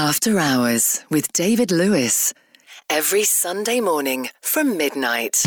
After Hours with David Lewis. Every Sunday morning from midnight.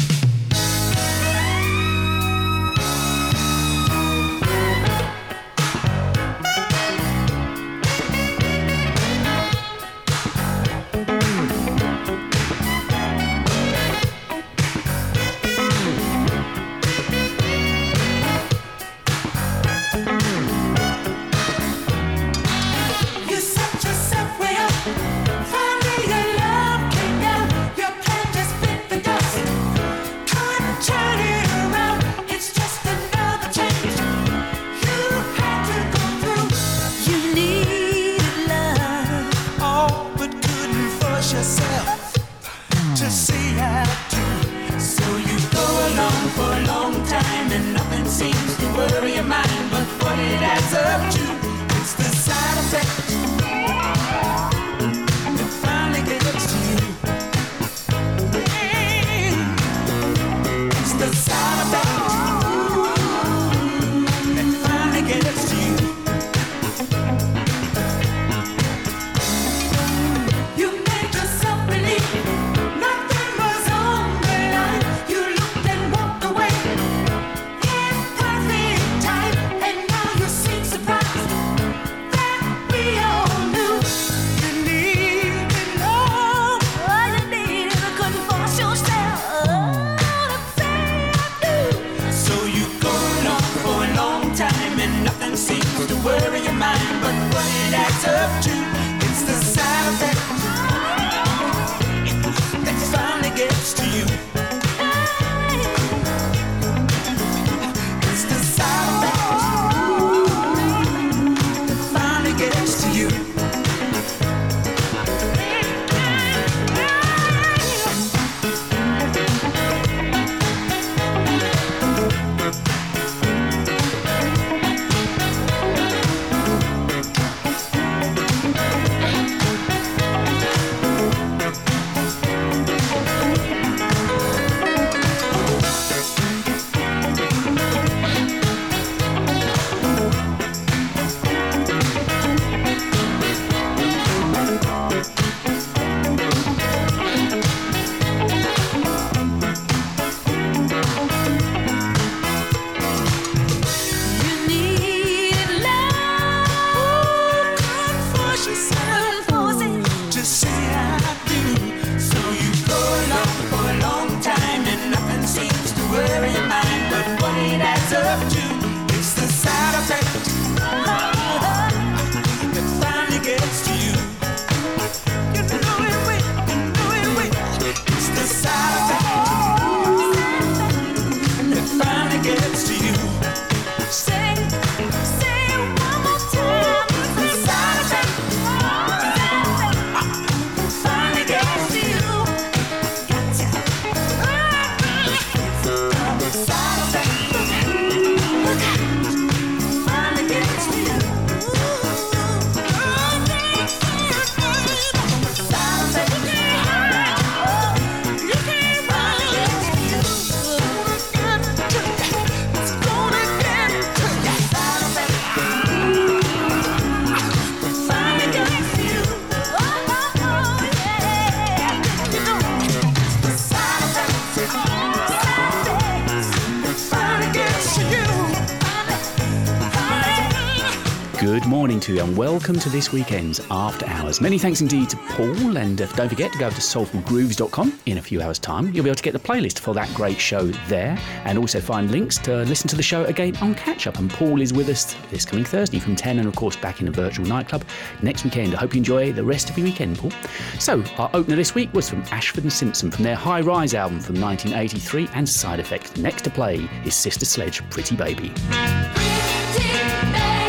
Good morning to you and welcome to this weekend's After Hours. Many thanks indeed to Paul, and uh, don't forget to go to soulfulgrooves.com in a few hours' time. You'll be able to get the playlist for that great show there and also find links to listen to the show again on Catch Up. And Paul is with us this coming Thursday from 10 and, of course, back in a virtual nightclub next weekend. I hope you enjoy the rest of your weekend, Paul. So, our opener this week was from Ashford and Simpson from their High Rise album from 1983 and Side Effects. Next to play is Sister Sledge Pretty Baby. Pretty baby.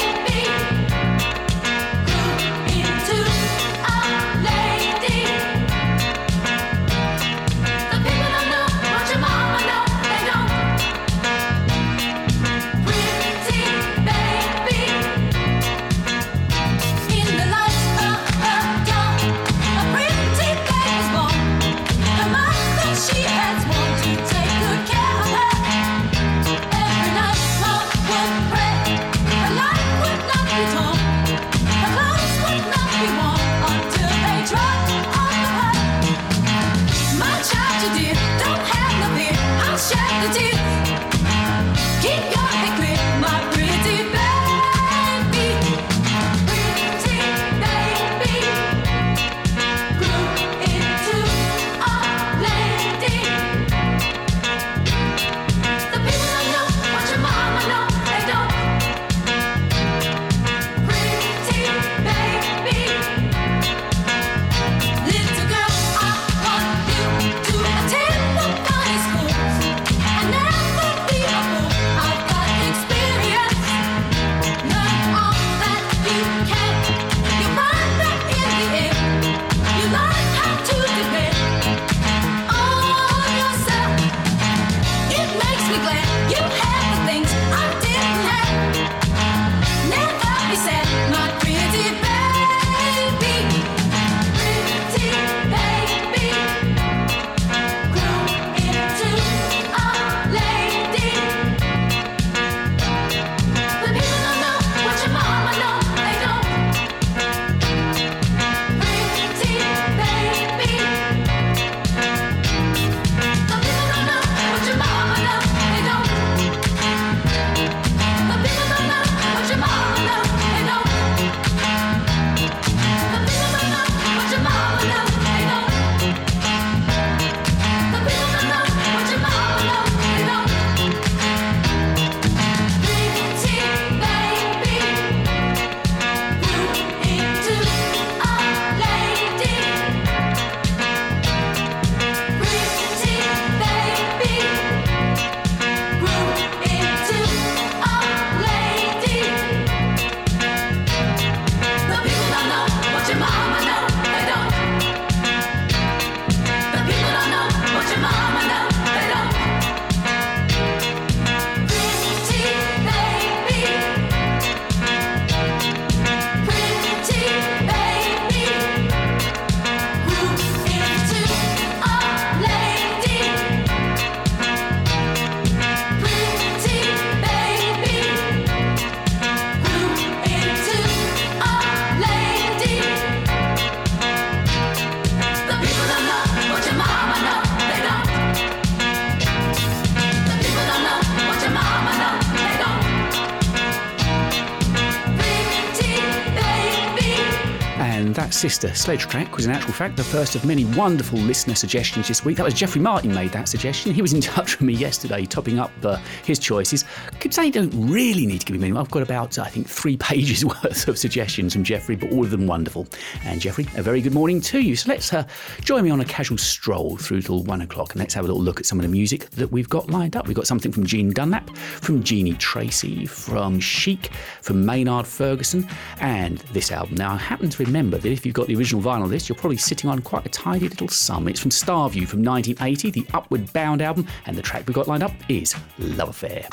Sister sledge track was in actual fact the first of many wonderful listener suggestions this week. That was Jeffrey Martin made that suggestion. He was in touch with me yesterday, topping up uh, his choices. I could say you don't really need to give me many. I've got about, I think, three pages worth of suggestions from Jeffrey, but all of them wonderful. And Jeffrey, a very good morning to you. So let's uh, join me on a casual stroll through till one o'clock and let's have a little look at some of the music that we've got lined up. We've got something from Gene Dunlap, from Jeanie Tracy, from Chic, from Maynard Ferguson, and this album. Now, I happen to remember that if you've got the original vinyl list, you're probably sitting on quite a tidy little sum. It's from Starview from 1980, the Upward Bound album, and the track we've got lined up is Love Affair.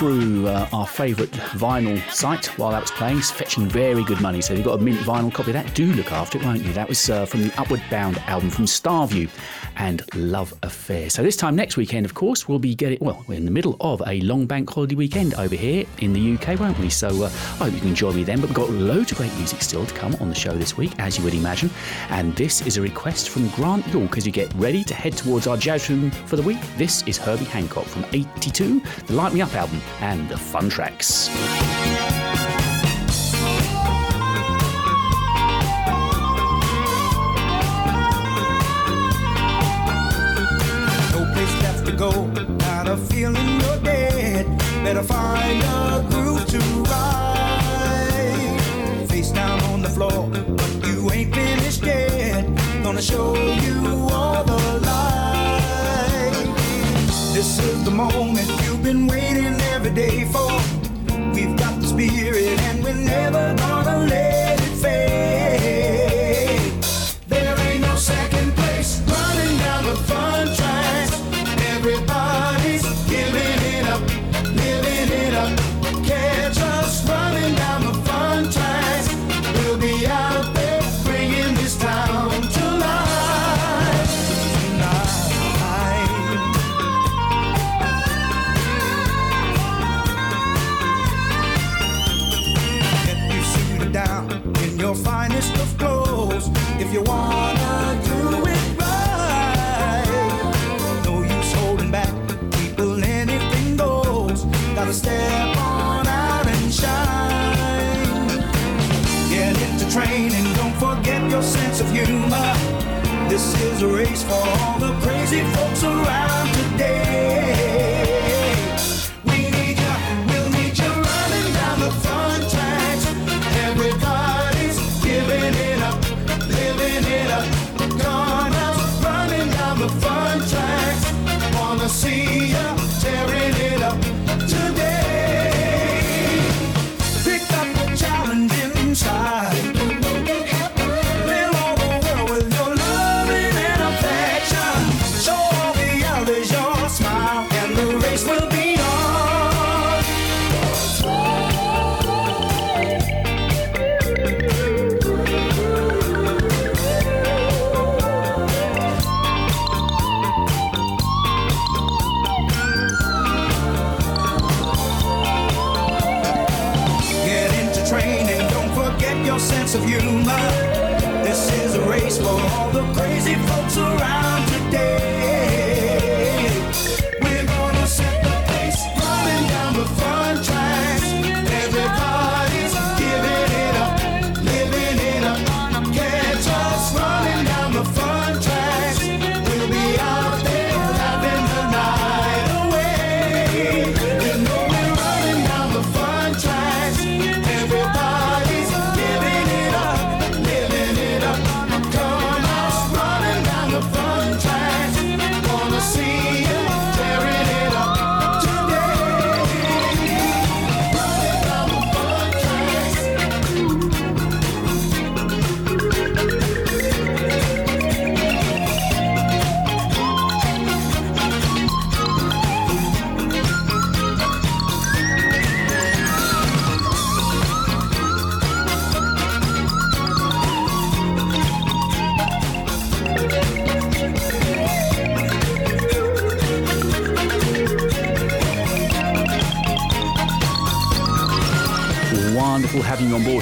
Through uh, our favourite vinyl site while that was playing, it's fetching very good money. So if you've got a mint vinyl copy of that, do look after it, won't you? That was uh, from the Upward Bound album from Starview and Love Affair. So this time next weekend, of course, we'll be getting, well, we're in the middle of a long bank holiday weekend over here in the UK, won't we? So uh, I hope you can join me then. But we've got loads of great music still to come on the show this week, as you would imagine. And this is a request from Grant York as you get ready to head towards our jazz room for the week. This is Herbie Hancock from 82, the Lite Me Up album, and the Fun Tracks. Better find a groove to ride. Face down on the floor, but you ain't finished yet. Gonna show you A race for all the crazy folks around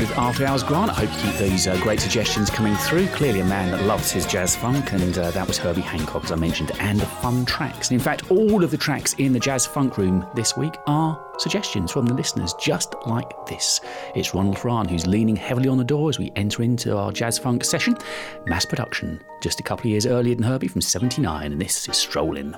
with After Hours Grant. I hope you keep these uh, great suggestions coming through. Clearly, a man that loves his jazz funk, and uh, that was Herbie Hancock, as I mentioned, and the fun tracks. And in fact, all of the tracks in the Jazz Funk Room this week are suggestions from the listeners, just like this. It's Ronald Farran who's leaning heavily on the door as we enter into our Jazz Funk session. Mass production, just a couple of years earlier than Herbie from 79, and this is Strolling.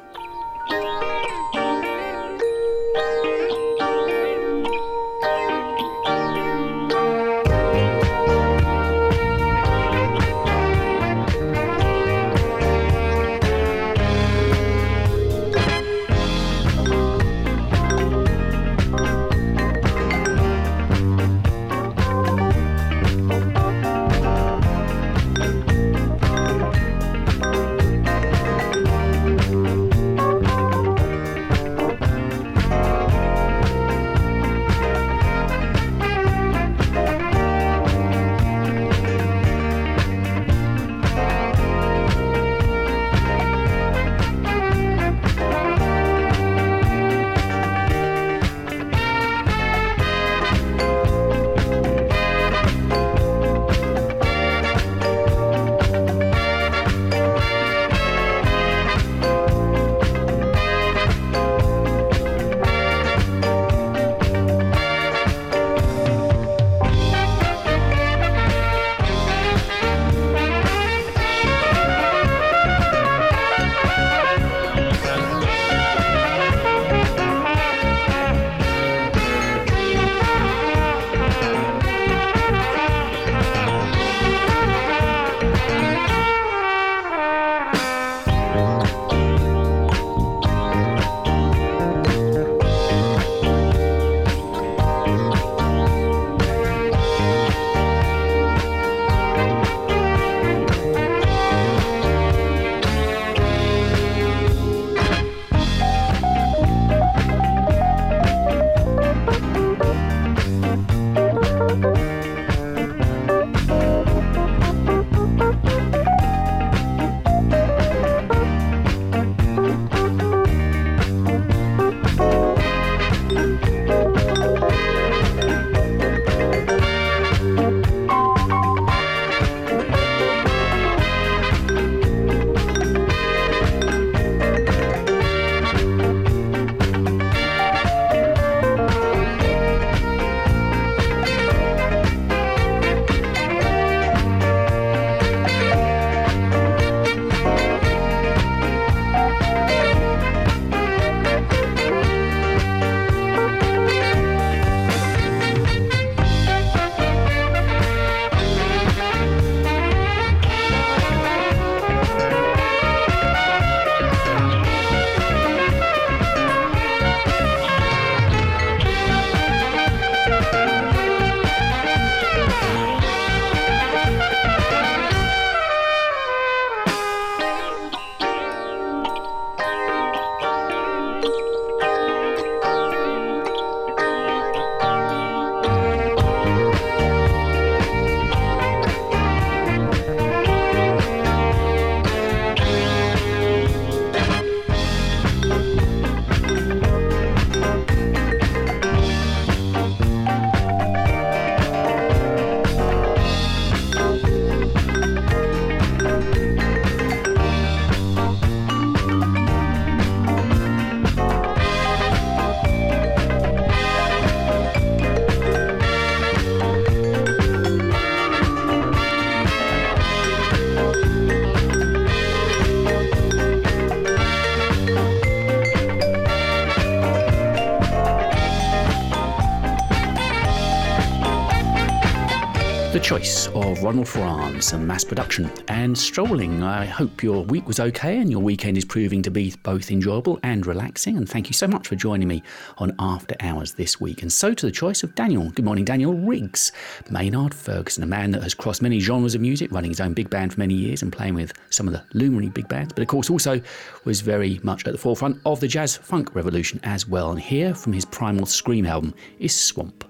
Of Ronald Farran, and mass production, and strolling. I hope your week was okay and your weekend is proving to be both enjoyable and relaxing. And thank you so much for joining me on After Hours this week. And so to the choice of Daniel. Good morning, Daniel Riggs. Maynard Ferguson, a man that has crossed many genres of music, running his own big band for many years and playing with some of the luminary big bands, but of course also was very much at the forefront of the jazz funk revolution as well. And here from his Primal Scream album is Swamp.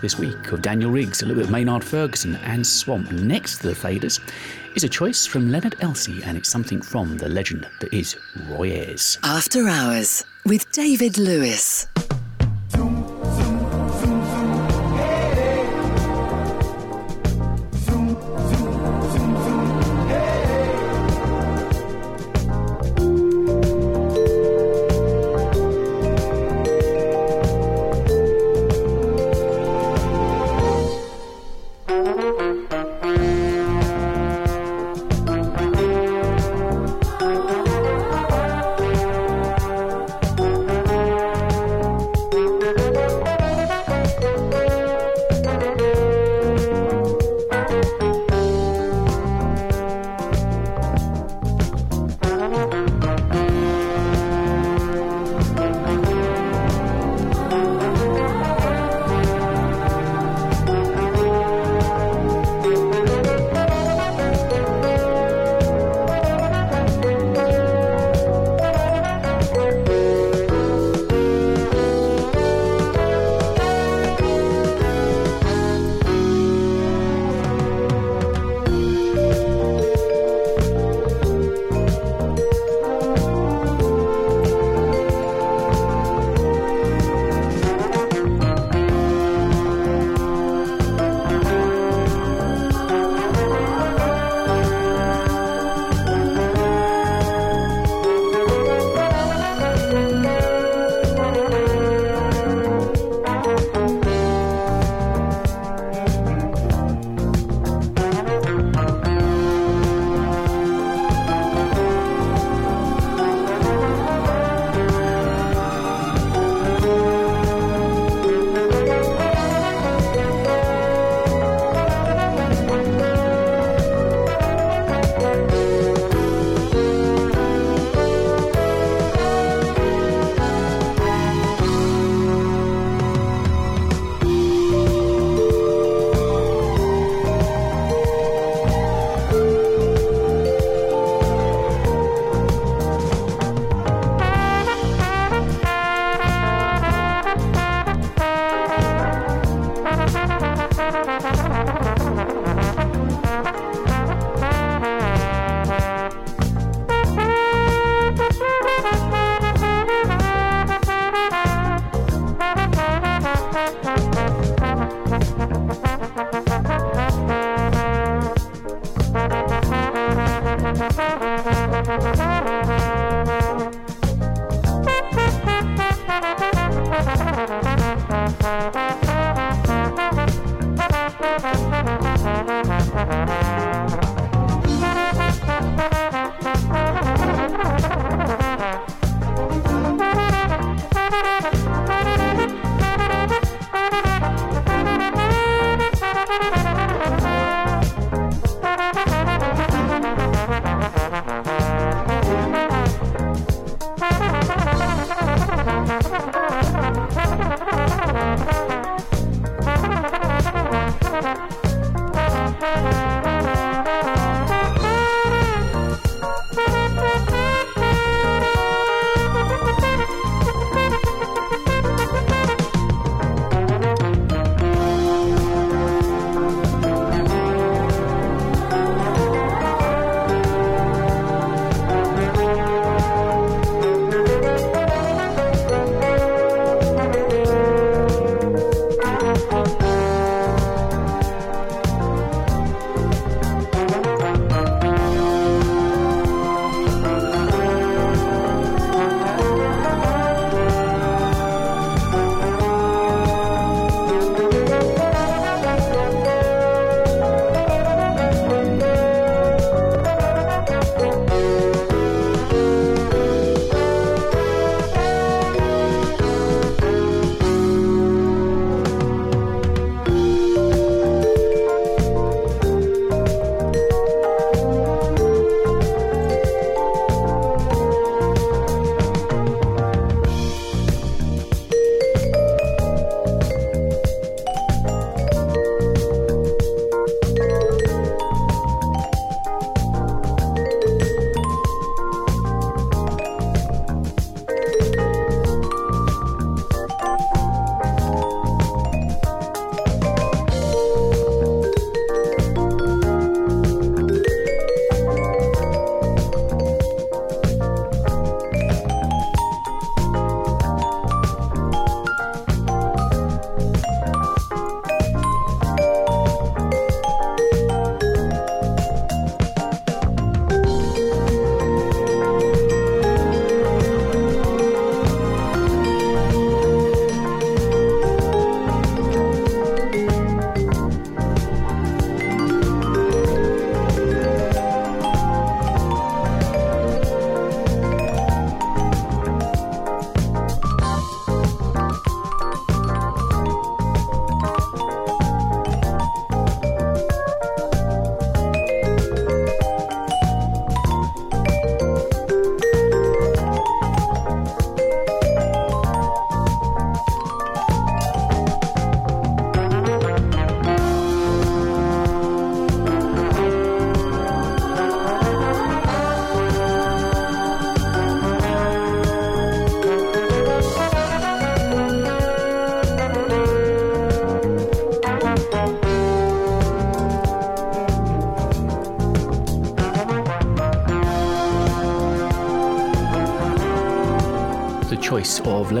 This week of Daniel Riggs, a little bit of Maynard Ferguson and Swamp. Next to the faders is a choice from Leonard Elsey, and it's something from the legend that is Roy. After Hours with David Lewis. Thank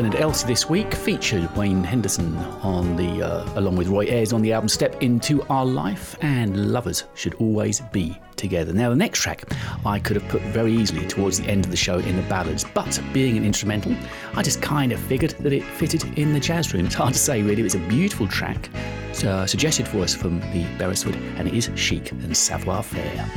Leonard Elsey this week featured Wayne Henderson on the, uh, along with Roy Ayers on the album Step Into Our Life, and Lovers Should Always Be Together. Now, the next track I could have put very easily towards the end of the show in the ballads, but being an instrumental, I just kind of figured that it fitted in the jazz room. It's hard to say, really. It's a beautiful track uh, suggested for us from the Beresford, and it is chic and savoir faire.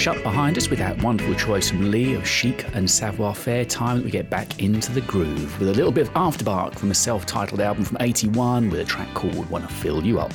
Shut behind us with that wonderful choice from Lee of Chic and Savoir Faire. Time that we get back into the groove with a little bit of afterbark from a self titled album from 81 with a track called Wanna Fill You Up.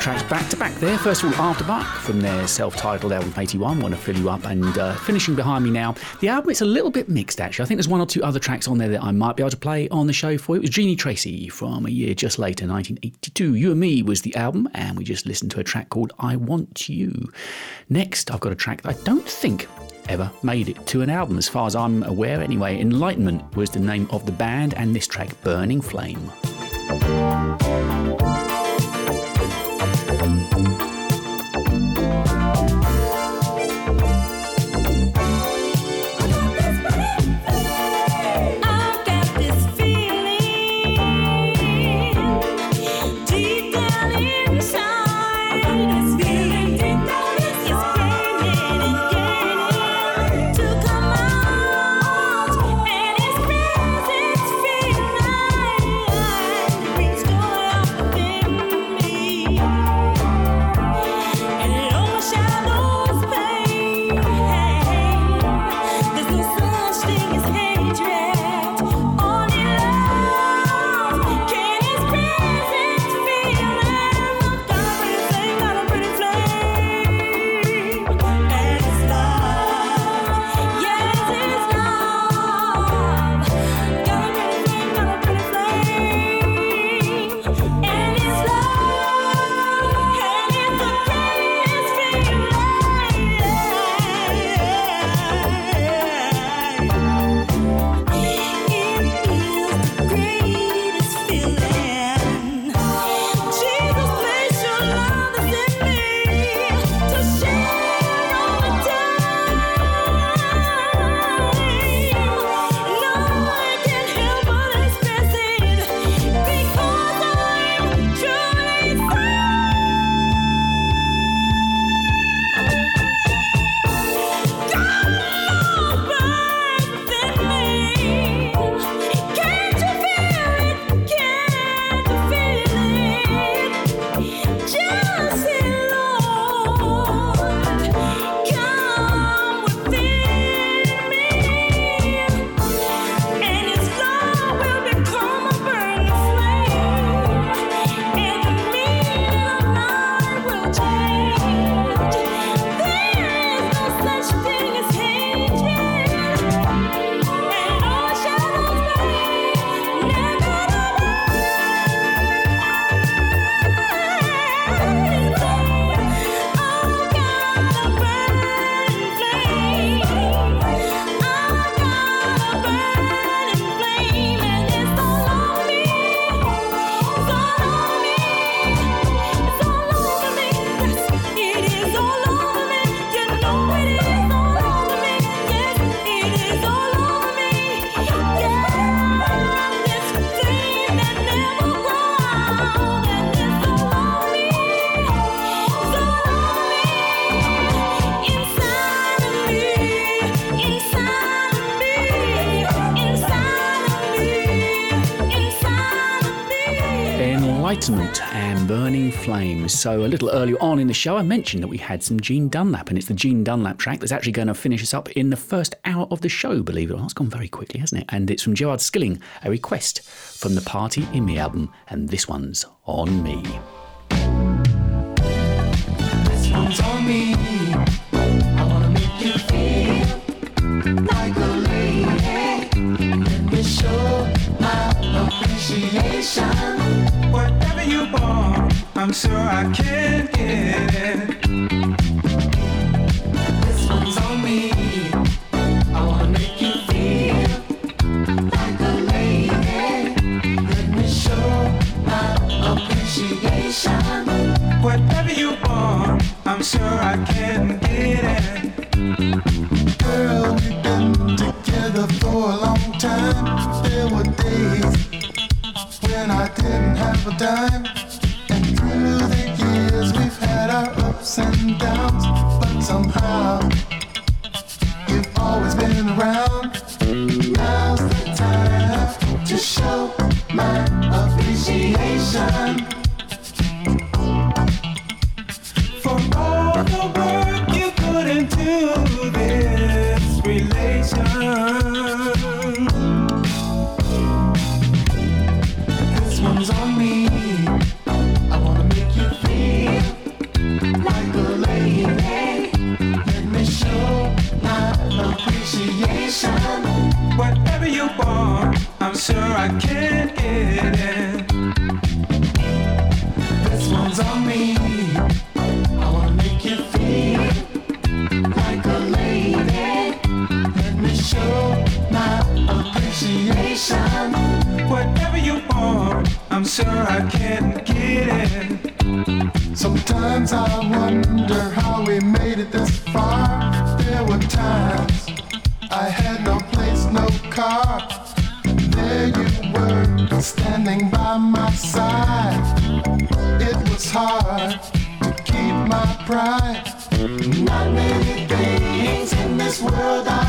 Tracks back to back there. First of all, After Buck from their self-titled album 81, Want to Fill You Up, and uh, finishing behind me now. The album it's a little bit mixed actually. I think there's one or two other tracks on there that I might be able to play on the show for. It was Jeanie Tracy from a year just later, 1982. You and Me was the album, and we just listened to a track called I Want You. Next, I've got a track that I don't think ever made it to an album, as far as I'm aware anyway. Enlightenment was the name of the band, and this track, Burning Flame. So, a little earlier on in the show, I mentioned that we had some Gene Dunlap, and it's the Gene Dunlap track that's actually going to finish us up in the first hour of the show, believe it or not. It's gone very quickly, hasn't it? And it's from Gerard Skilling, a request from the Party in Me album, and this one's on me. This one's on me. I wanna make you feel like a lady. Let me show my appreciation. Whatever you I'm sure I can get it. This one's on me. I wanna make you feel like a lady. Let me show my appreciation. Whatever you want, I'm sure I can get it. Girl, we've been together for a long time. There were days when I didn't have a dime. Years, we've had our ups and downs. But somehow, you've always been around. Now's the time to show my appreciation. For all the work you put into this relation. sure I can't get in. This one's on me. I wanna make you feel like a lady. Let me show my appreciation. Whatever you want, I'm sure I can get it. Sometimes I wonder how we made it this far. There were times I had no standing by my side. It was hard to keep my pride. Not many things in this world are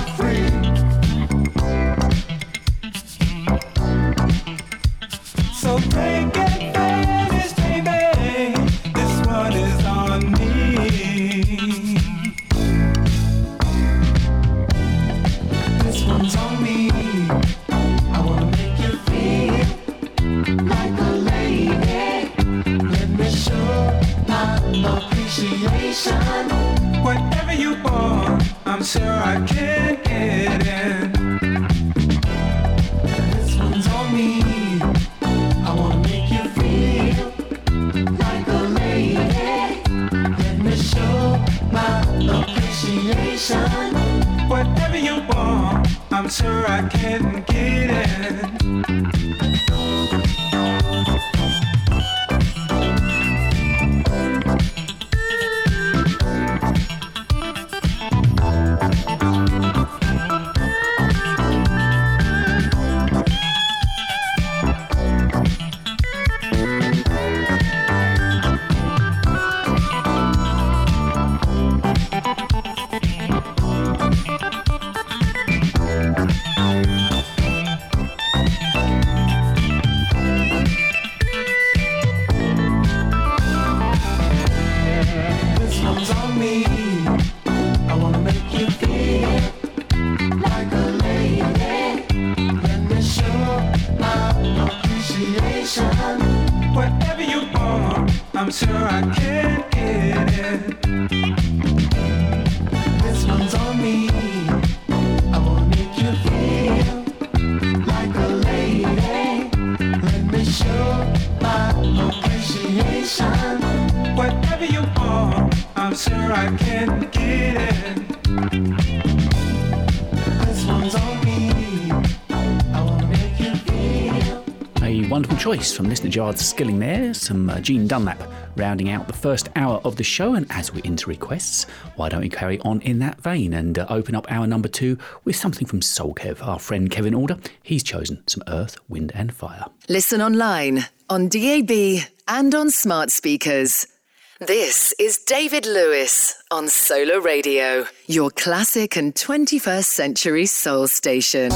from listener Gerard Skilling there. Some uh, Gene Dunlap rounding out the first hour of the show. And as we're into requests, why don't we carry on in that vein and uh, open up hour number two with something from Soul Kev, our friend Kevin Order. He's chosen some Earth, Wind and Fire. Listen online, on DAB, and on smart speakers. This is David Lewis on Solar Radio, your classic and 21st century soul station.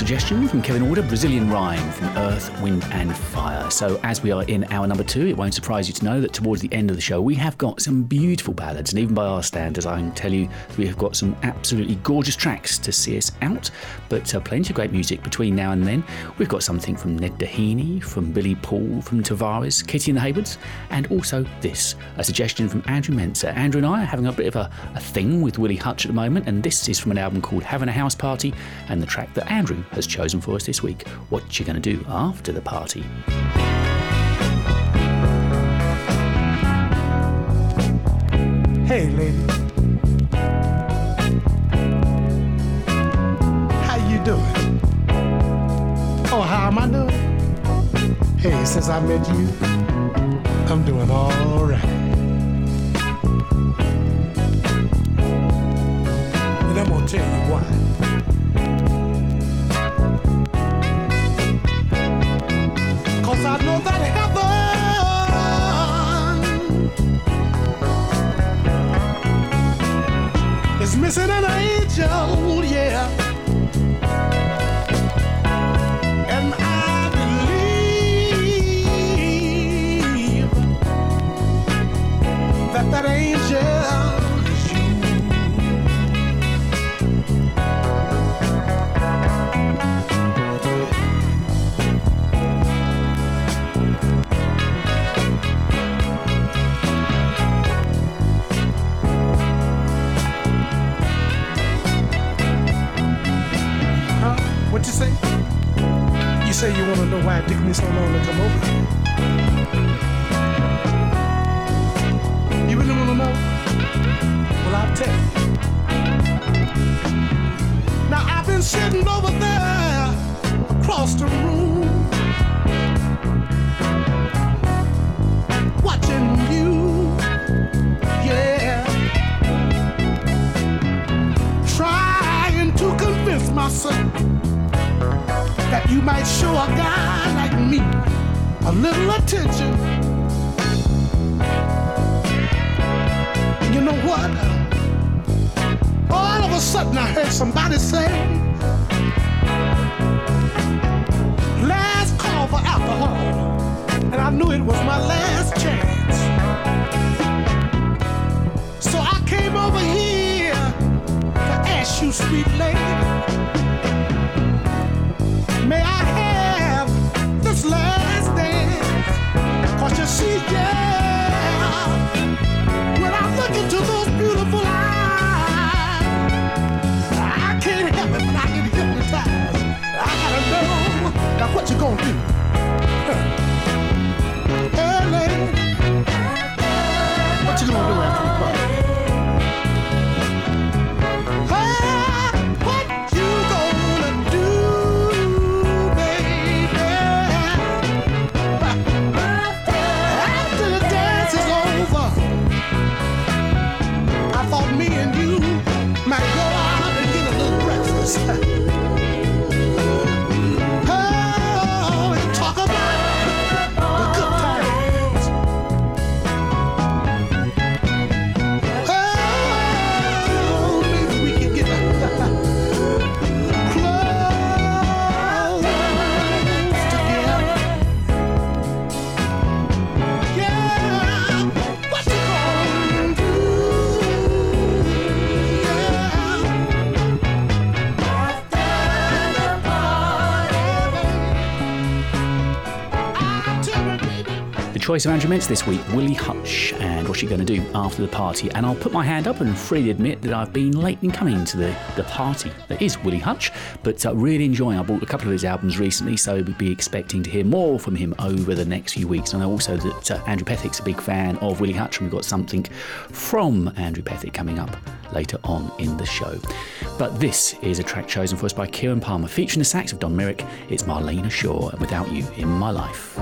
Suggestion from Kevin Order, Brazilian Rhyme from Earth, Wind and. So, as we are in hour number two, it won't surprise you to know that towards the end of the show, we have got some beautiful ballads. And even by our standards, I can tell you we have got some absolutely gorgeous tracks to see us out, but uh, plenty of great music between now and then. We've got something from Ned Doheny, from Billy Paul, from Tavares, Kitty and the Haywoods, and also this, a suggestion from Andrew Menzer. Andrew and I are having a bit of a, a thing with Willie Hutch at the moment, and this is from an album called Having a House Party, and the track that Andrew has chosen for us this week. What you gonna do after the party? Since I met you, I'm doing all right. And I'm gonna tell you why. Cause I know that heaven is missing an angel, yeah. Say you want to know why it took me so long to come over here. You really want to know? Well, I'll tell you. Now, I've been sitting over there across the room you might show a guy like me a little attention. You know what? All of a sudden I heard somebody say, last call for alcohol. And I knew it was my last chance. So I came over here to ask you, sweet lady. May I have this last dance? Cause you see, yeah, when I look into those beautiful eyes, I can't help it, I get hypnotized. I gotta know, now what you gonna do? Choice of Andrew Mintz this week, Willie Hutch, and what's she going to do after the party? And I'll put my hand up and freely admit that I've been late in coming to the, the party that is Willie Hutch, but uh, really enjoying. I bought a couple of his albums recently, so we'll be expecting to hear more from him over the next few weeks. And I know also that uh, Andrew Pethick's a big fan of Willie Hutch, and we've got something from Andrew Pethick coming up later on in the show. But this is a track chosen for us by Kieran Palmer, featuring the sax of Don Myrick. It's Marlena Shaw, and Without You in My Life.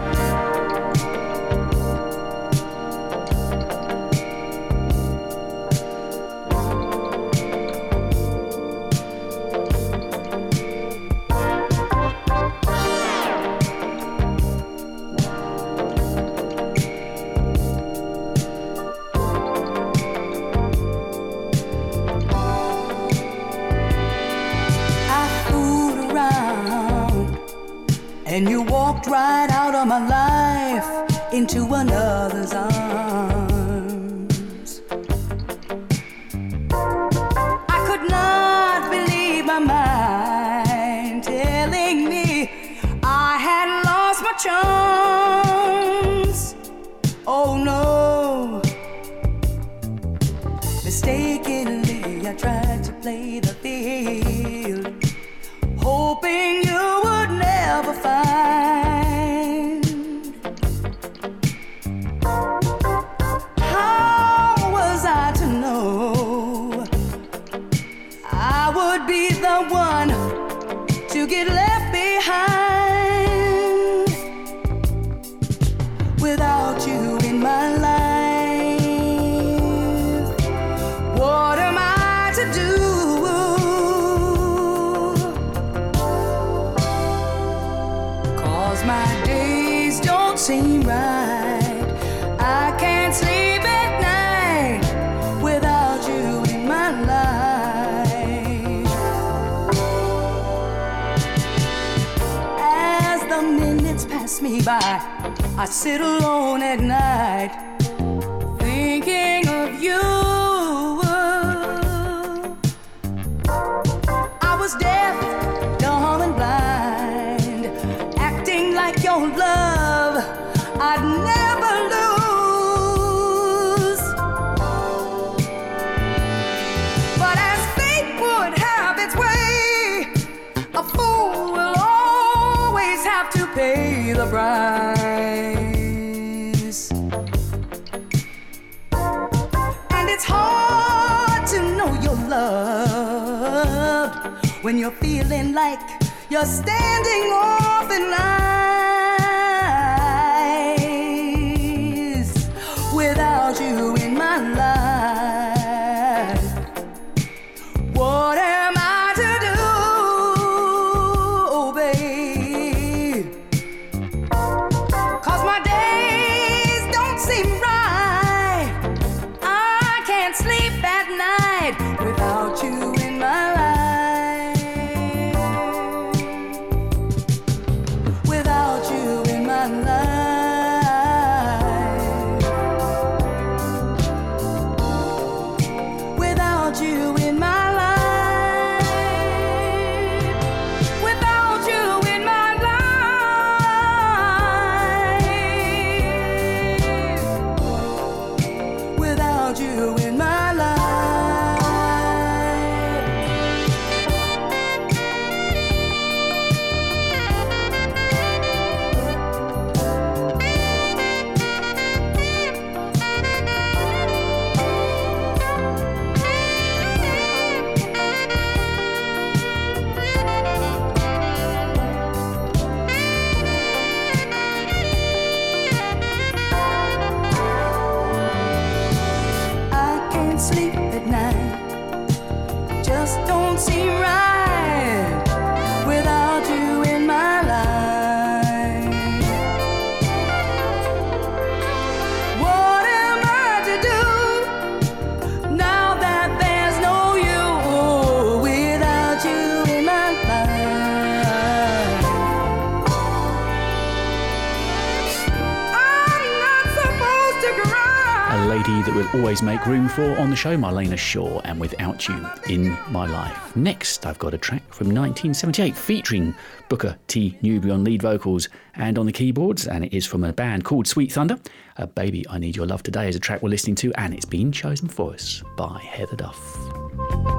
make room for on the show Marlena Shaw and Without You in My Life. Next, I've got a track from 1978 featuring Booker T. Newberry on lead vocals and on the keyboards, and it is from a band called Sweet Thunder. A Baby, I Need Your Love Today is a track we're listening to, and it's been chosen for us by Heather Duff.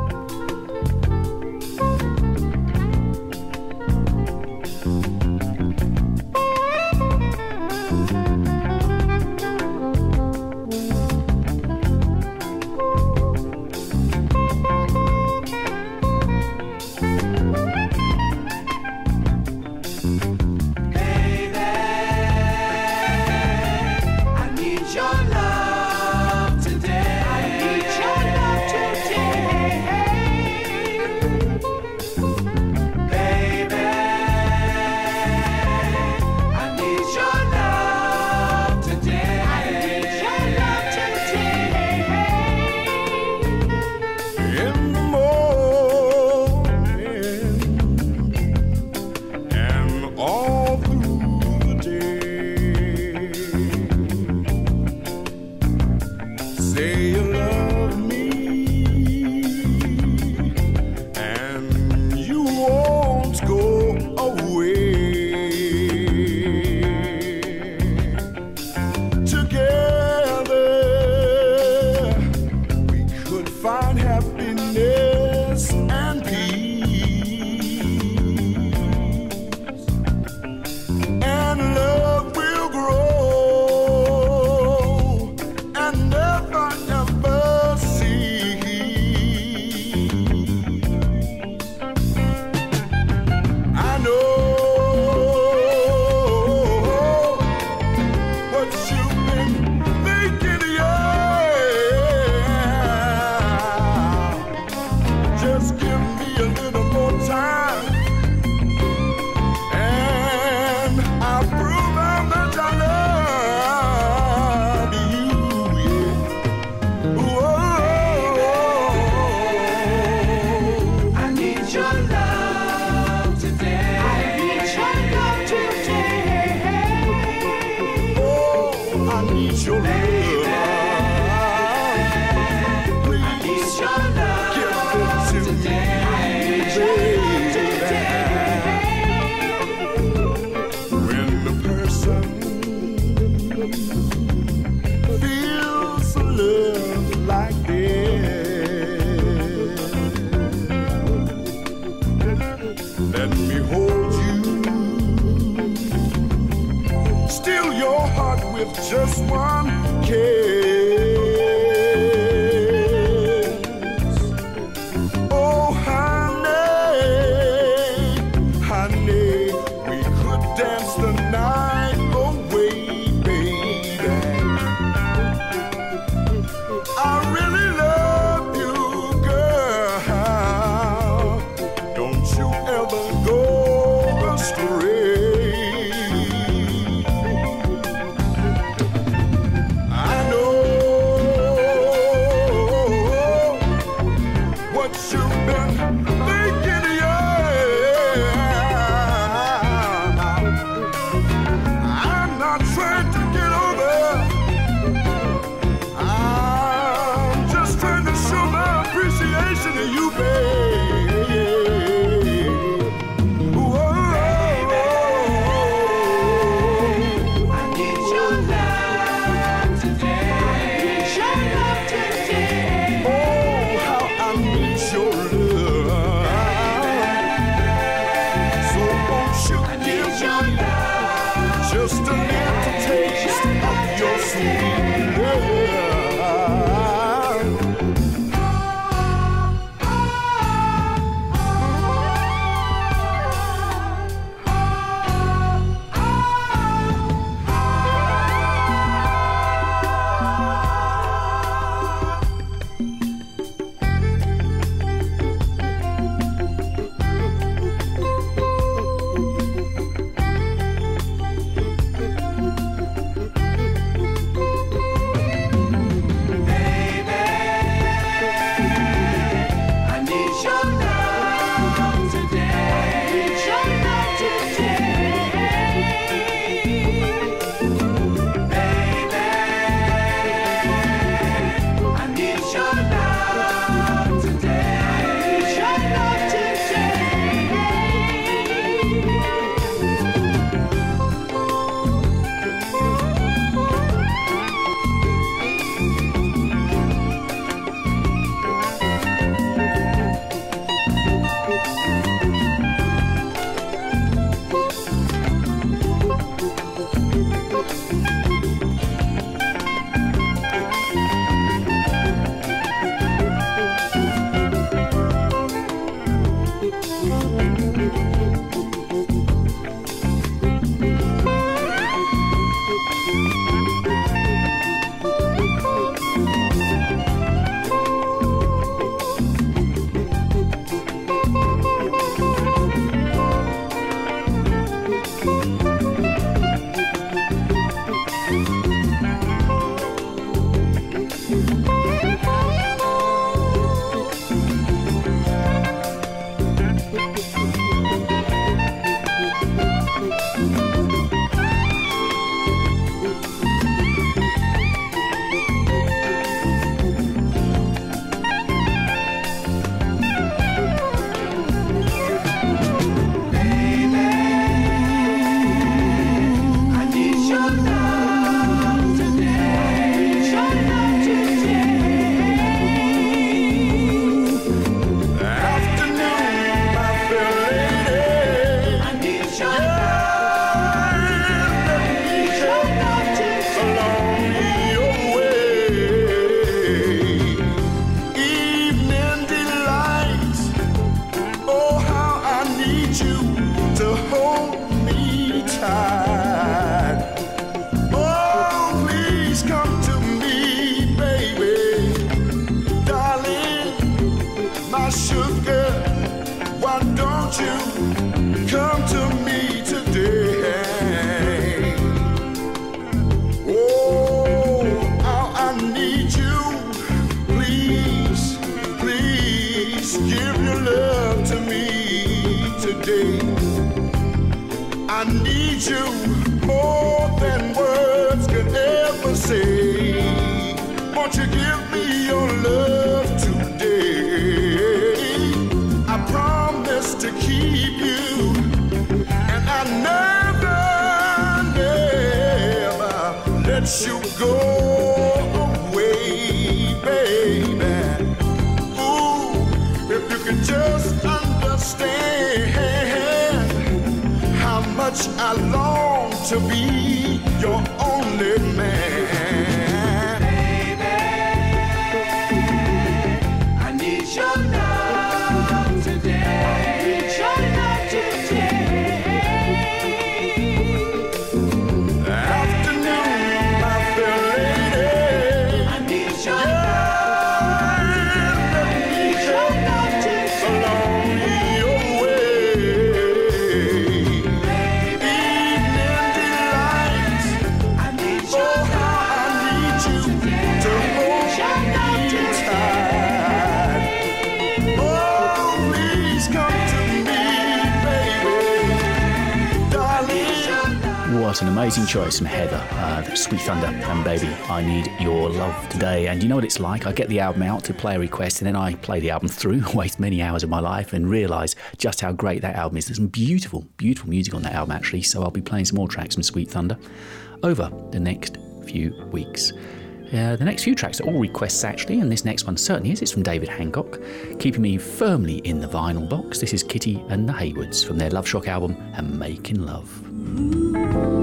Amazing choice from Heather, uh, Sweet Thunder, and Baby, I Need Your Love Today. And you know what it's like? I get the album out to play a request, and then I play the album through, waste many hours of my life, and realise just how great that album is. There's some beautiful, beautiful music on that album, actually. So I'll be playing some more tracks from Sweet Thunder over the next few weeks. Uh, the next few tracks are all requests actually, and this next one certainly is. It's from David Hancock, keeping me firmly in the vinyl box. This is Kitty and the Haywoods from their Love Shock album and Making Love.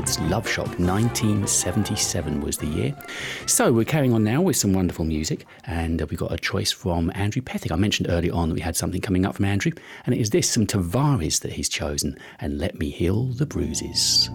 Haywoods, Love Shock, 1977 was the year. So we're carrying on now with some wonderful music, and uh, we've got a choice from Andrew Pethick. I mentioned earlier on that we had something coming up from Andrew, and it is this, some Tavares that he's chosen, and Let Me Heal the Bruises.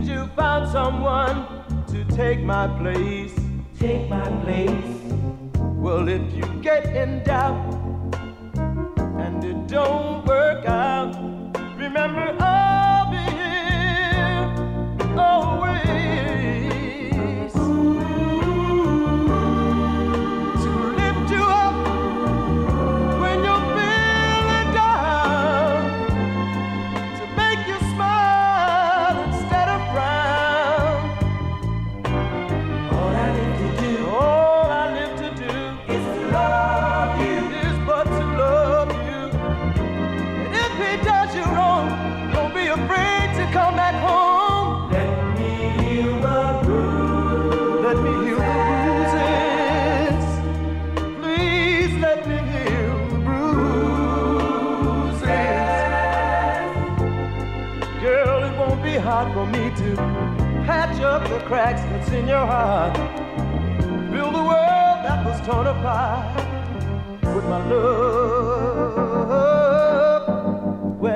Seems you found someone to take my place. Take my place. Well, if you get in doubt and it don't work out, remember in your heart. Build a world that was torn apart with my love. Well,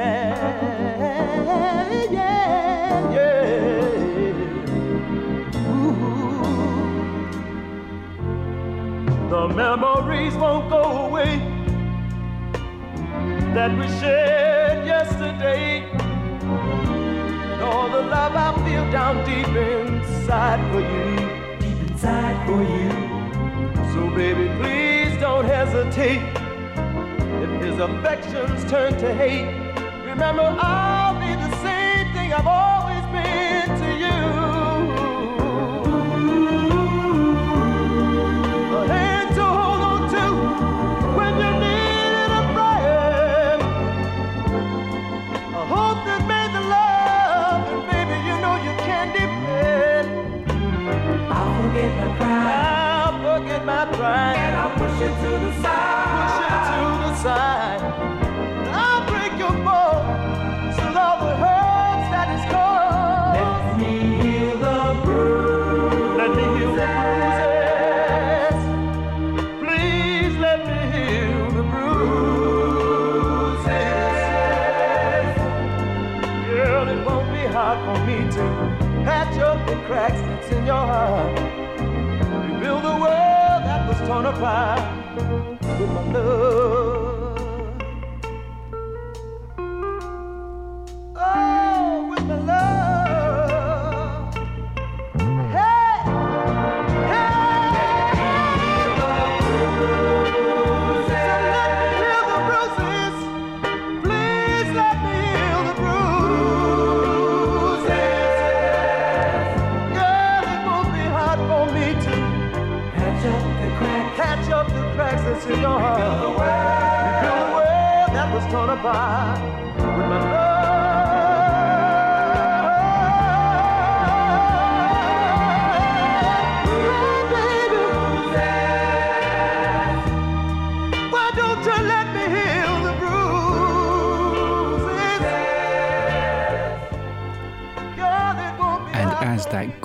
yeah, yeah. Ooh. The memories won't go away that we shared yesterday. The love I feel down deep inside for you, deep inside for you. So baby, please don't hesitate. If his affections turn to hate, remember I'll be the same thing I've always was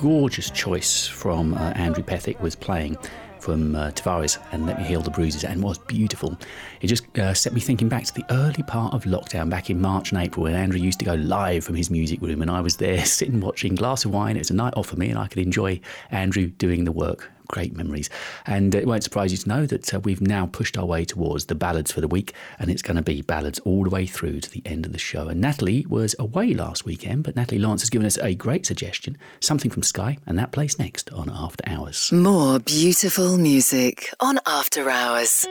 gorgeous choice from uh, Andrew Pethick was playing from uh, Tavares and Let Me Heal the Bruises and was beautiful, it just uh, set me thinking back to the early part of lockdown back in March and April when Andrew used to go live from his music room and I was there sitting watching glass of wine. It was a night off for me and I could enjoy Andrew doing the work. Great memories. And it won't surprise you to know that uh, we've now pushed our way towards the ballads for the week, and it's going to be ballads all the way through to the end of the show. And Natalie was away last weekend, but Natalie Lawrence has given us a great suggestion something from Skyy, and that plays next on After Hours. More beautiful music on After Hours.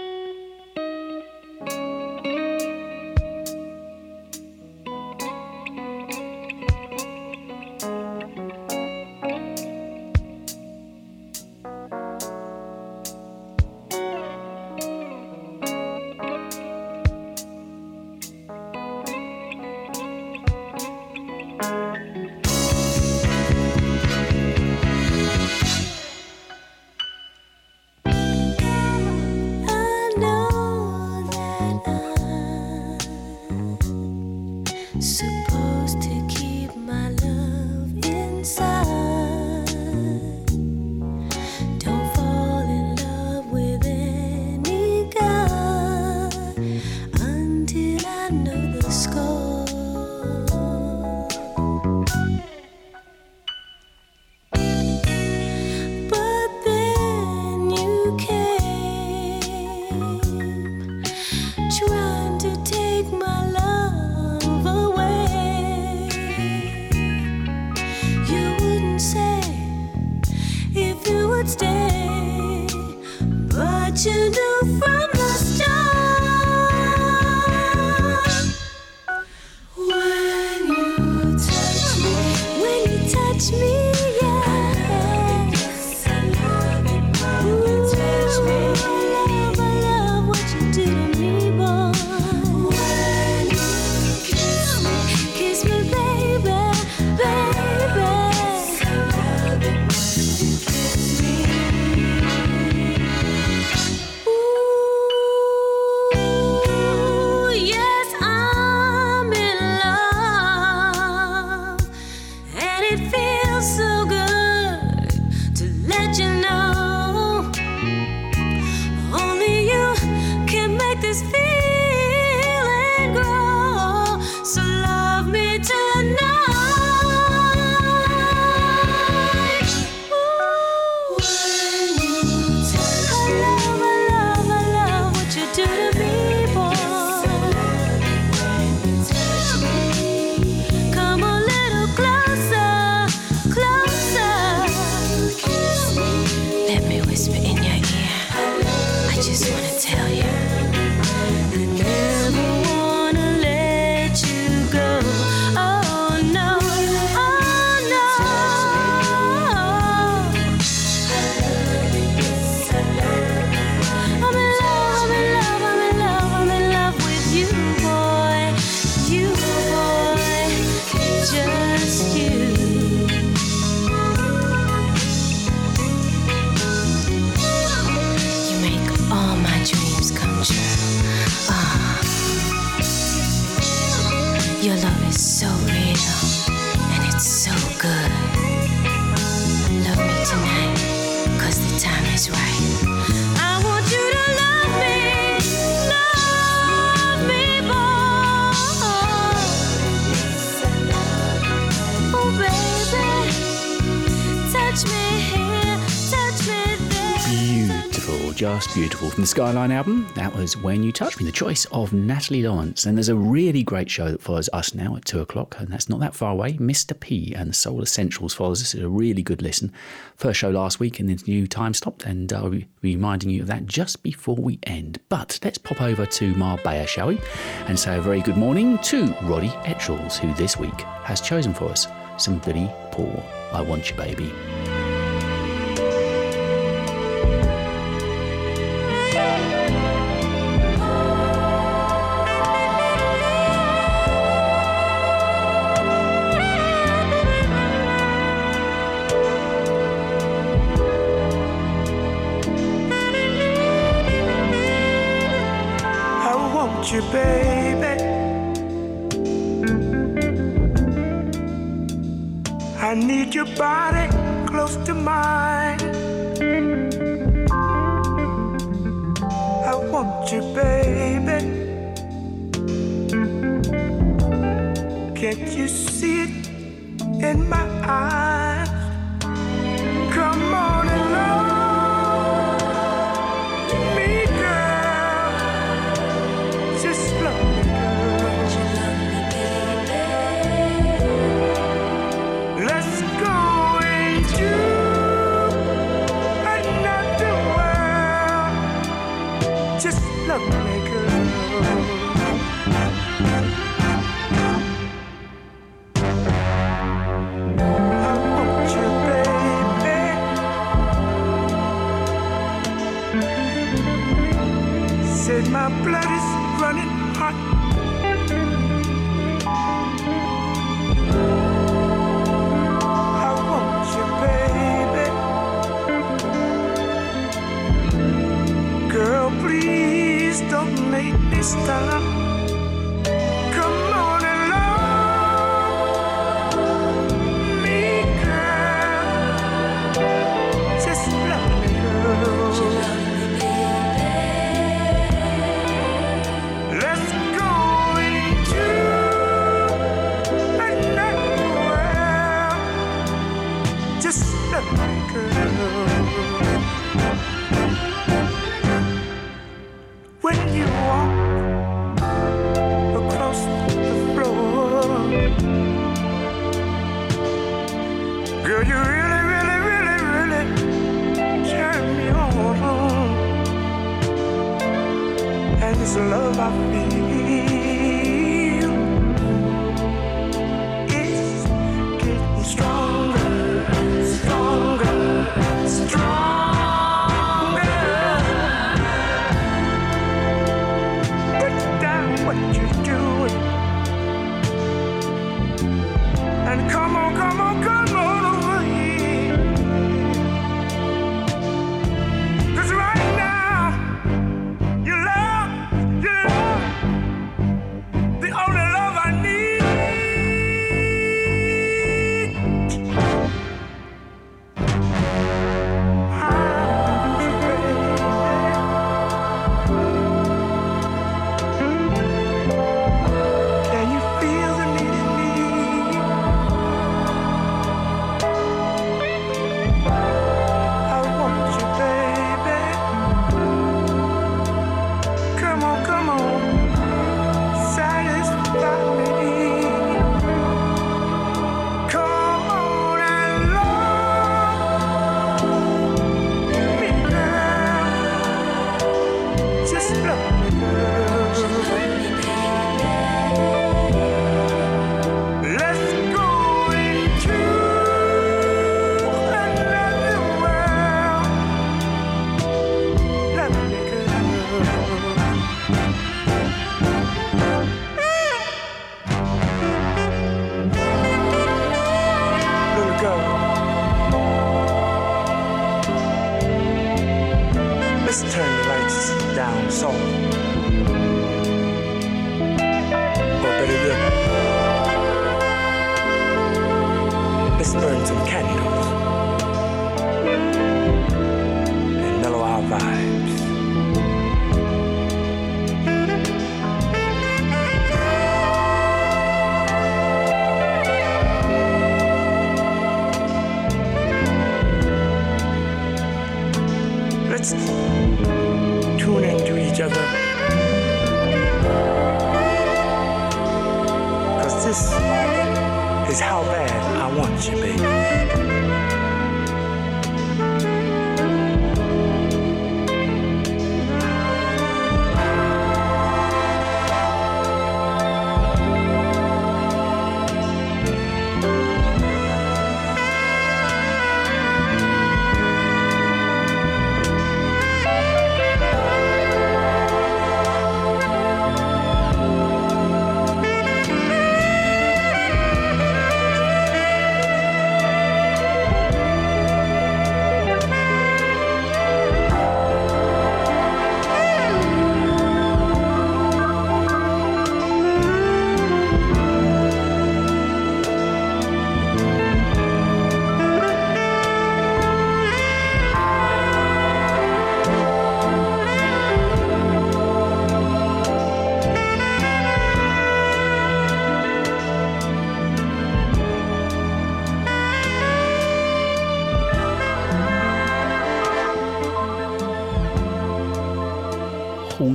just beautiful. From the Skyline album, that was When You Touch Me, the choice of Natalie Lawrence. And there's a really great show that follows us now at two o'clock, and that's not that far away. Mr. P and the Soul Essentials follows us. It's a really good listen. First show last week, and this new time stopped, and I'll be reminding you of that just before we end. But let's pop over to Marbella, shall we? And say a very good morning to Roddy Etchells, who this week has chosen for us some Billy Paul I Want You Baby.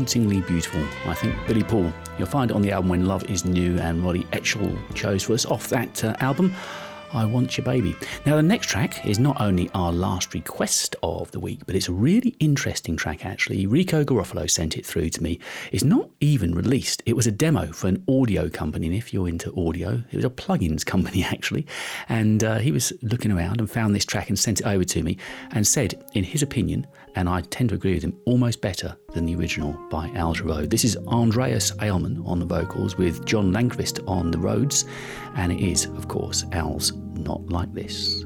Hauntingly beautiful. I think Billy Paul. You'll find it on the album When Love Is New, and Roddy Etchell chose for us off that uh, album. I Want Your Baby. Now, the next track is not only our last request of the week, but it's a really interesting track actually. Rico Garofalo sent it through to me. It's not even released, it was a demo for an audio company. And if you're into audio, it was a plugins company actually. And uh, he was looking around and found this track and sent it over to me and said, in his opinion, and I tend to agree with him, almost better than the original by Al Jarreau. This is Andreas Ailman on the vocals with John Langquist on the Rhodes, and it is, of course, Al's Not Like This.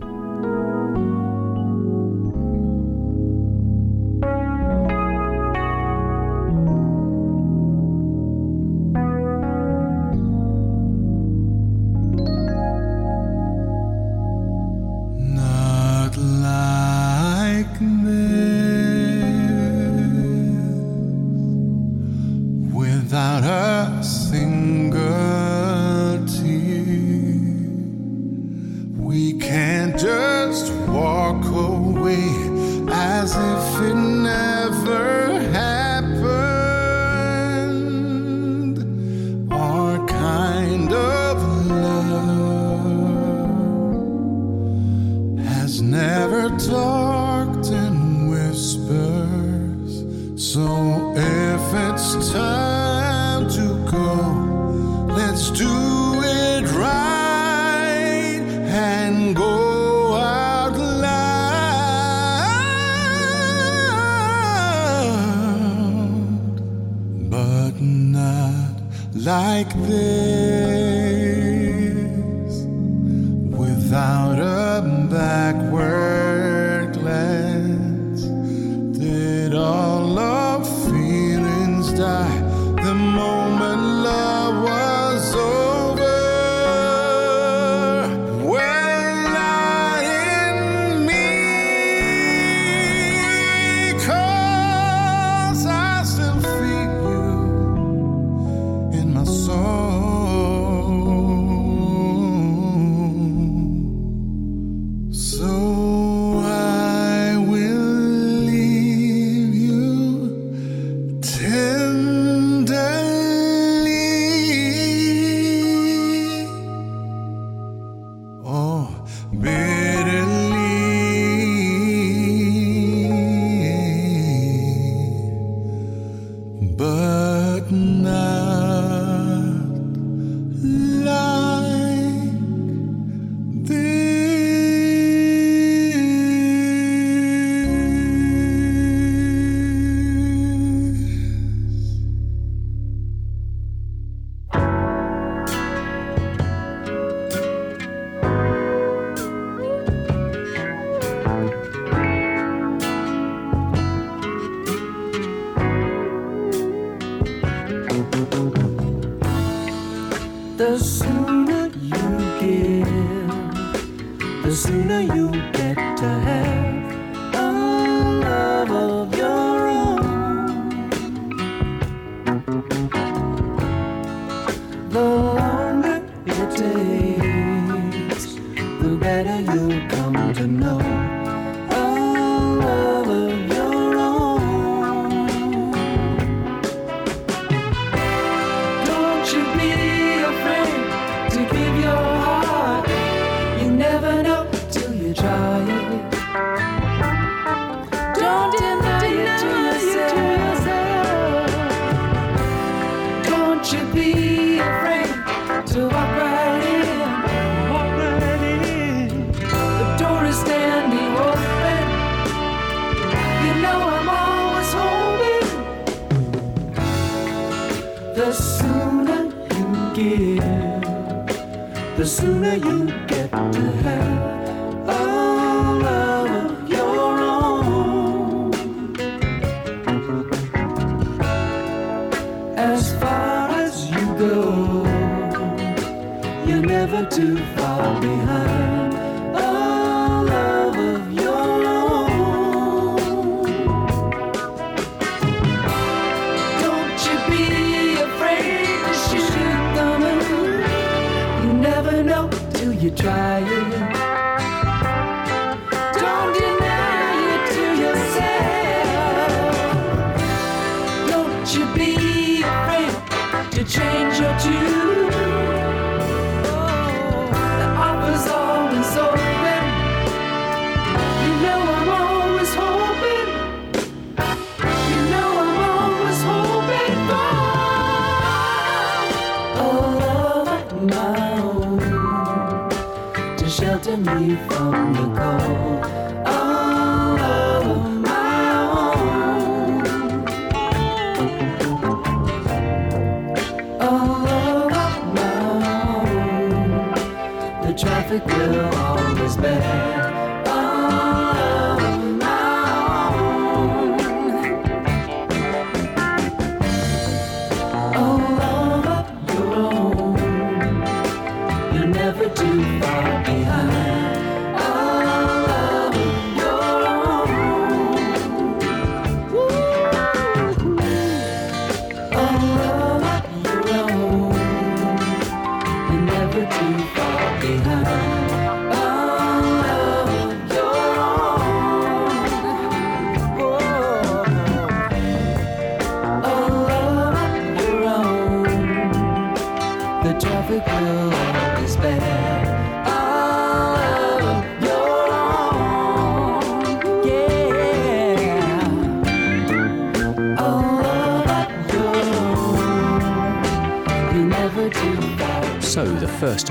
Change your tune. Oh, the always open. You know I'm always hoping. You know I'm always hoping for of my own to shelter me from the cold.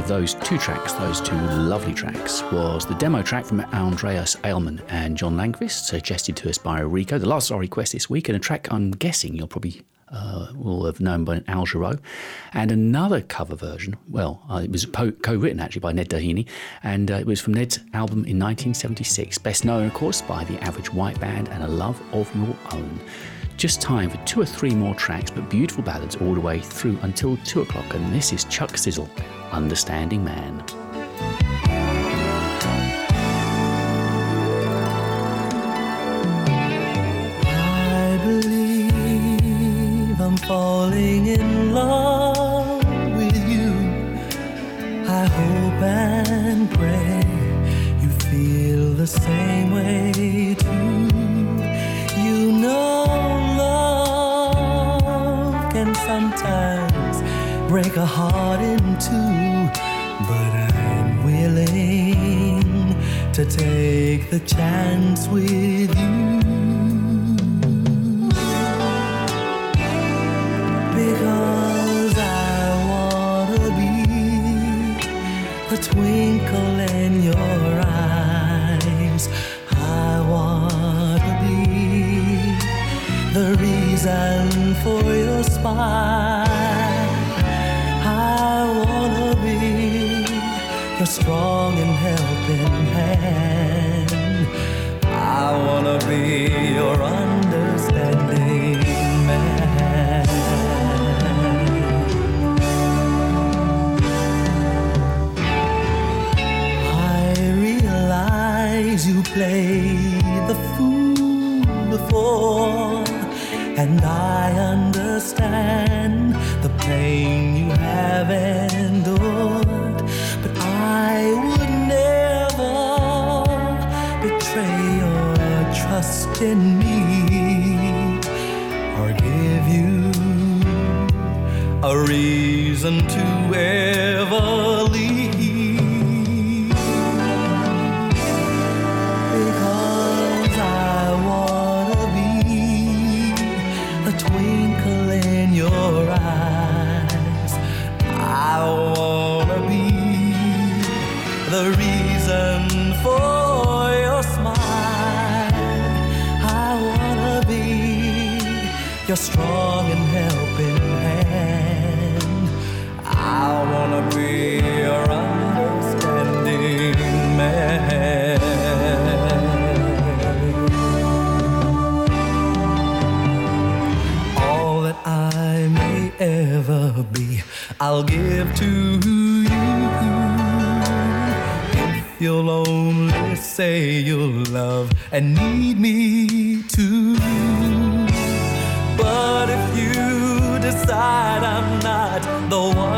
Those two tracks, those two lovely tracks, was the demo track from Andreas Ailman and John Langvist, suggested to us by Rico. The last request this week, and a track I'm guessing you'll probably uh, will have known by Al Jarreau, and another cover version. Well, uh, it was po- co-written actually by Ned Doheny, and uh, it was from Ned's album in 1976. Best known, of course, by the Average White Band and A Love of Your Own. Just time for two or three more tracks, but beautiful ballads all the way through until two o'clock. And this is Chuck Cissel, Understanding Man. I believe I'm falling in love with you. I hope and pray you feel the same way break a heart in two, but I'm willing to take the chance with you. Because I wanna be the twinkle in your eyes. I wanna be the reason for your smile. Strong and helping hand. I wanna be your understanding man. I realize you played the fool before, and I understand the pain you have endured. Would never betray your trust in me. Or give you a reason to ever strong and helping hand. I wanna be your understanding man. All that I may ever be, I'll give to you. If you'll only say you'll love and need me the one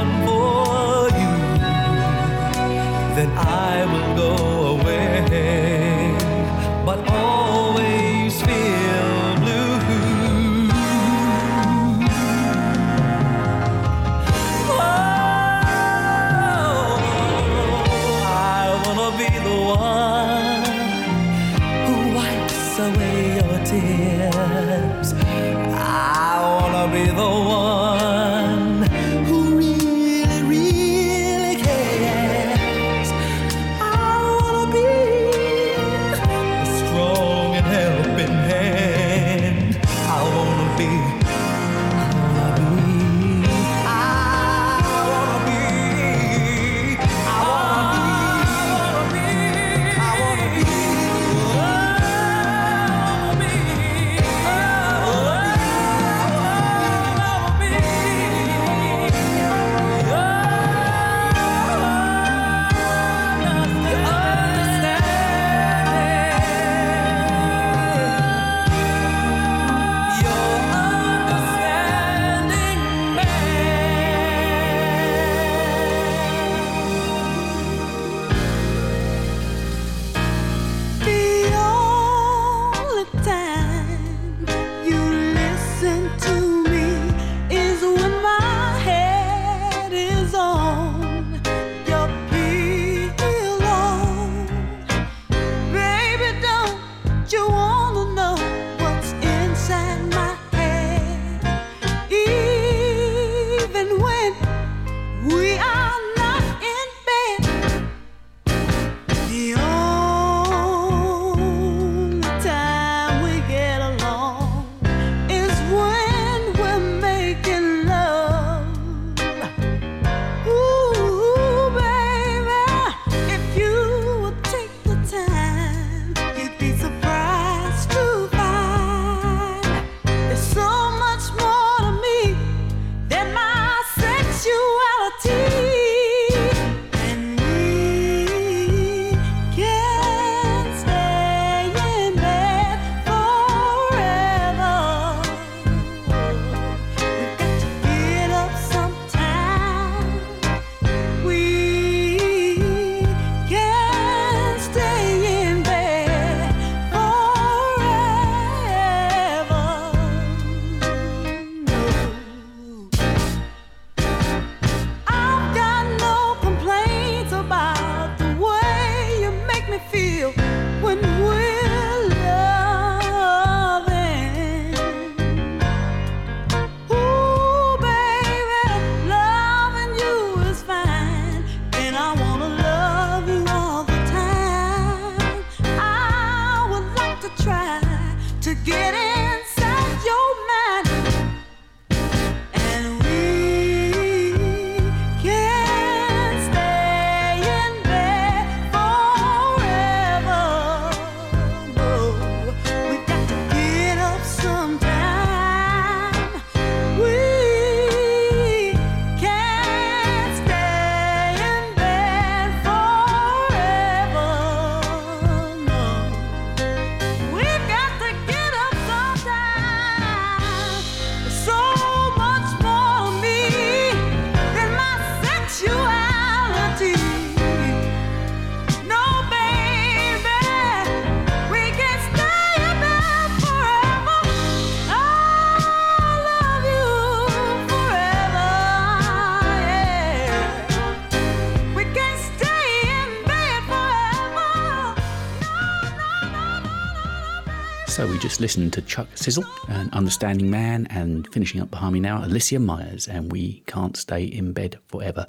just listened to Chuck Cissel, an understanding man, and finishing up behind me now, Alicia Myers, and we can't stay in bed forever.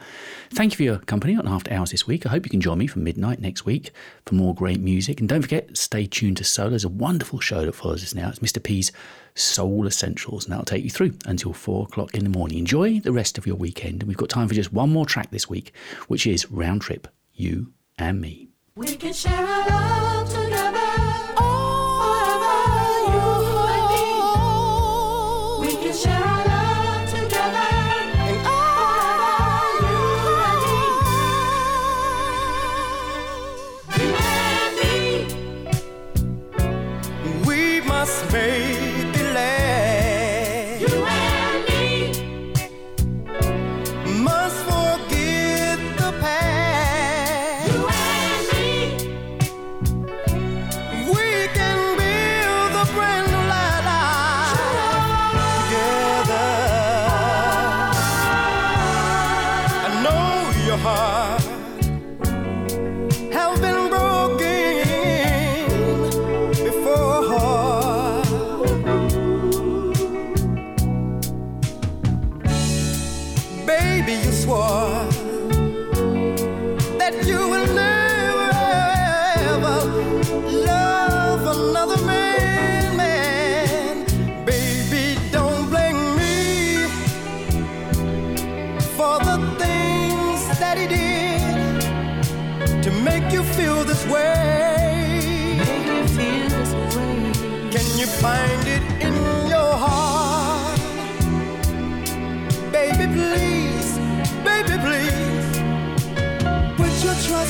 Thank you for your company on After Hours this week. I hope you can join me from midnight next week for more great music. And don't forget, stay tuned to Soul. There's a wonderful show that follows us now. It's Mr. P's Soul Essentials, and that'll take you through until four o'clock in the morning. Enjoy the rest of your weekend. And we've got time for just one more track this week, which is Round Trip, You and Me. We can share our love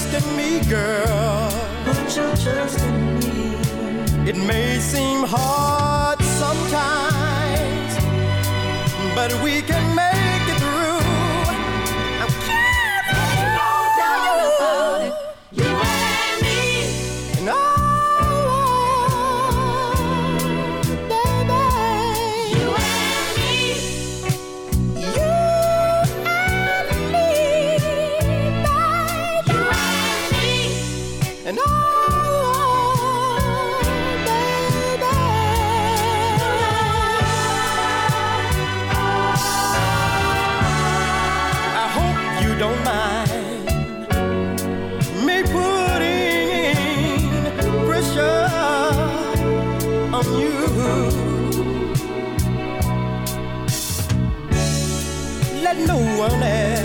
trust in me, girl. Put your trust in me. It may seem hard sometimes, but we can make And oh, baby, I hope you don't mind me putting pressure on you. Let no one else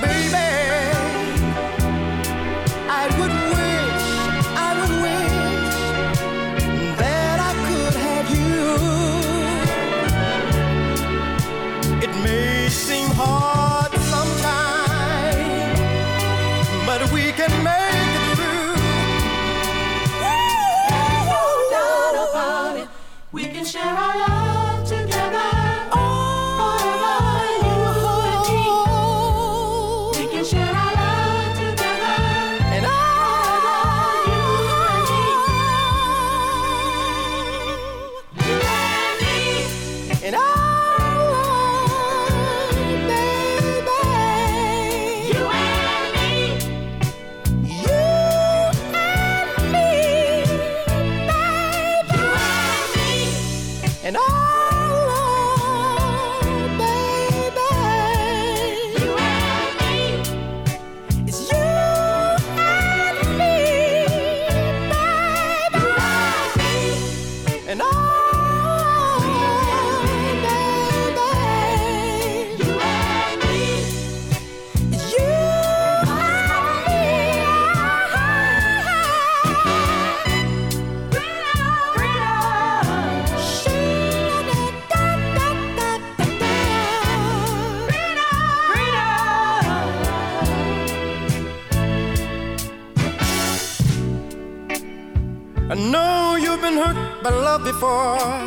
baby, before.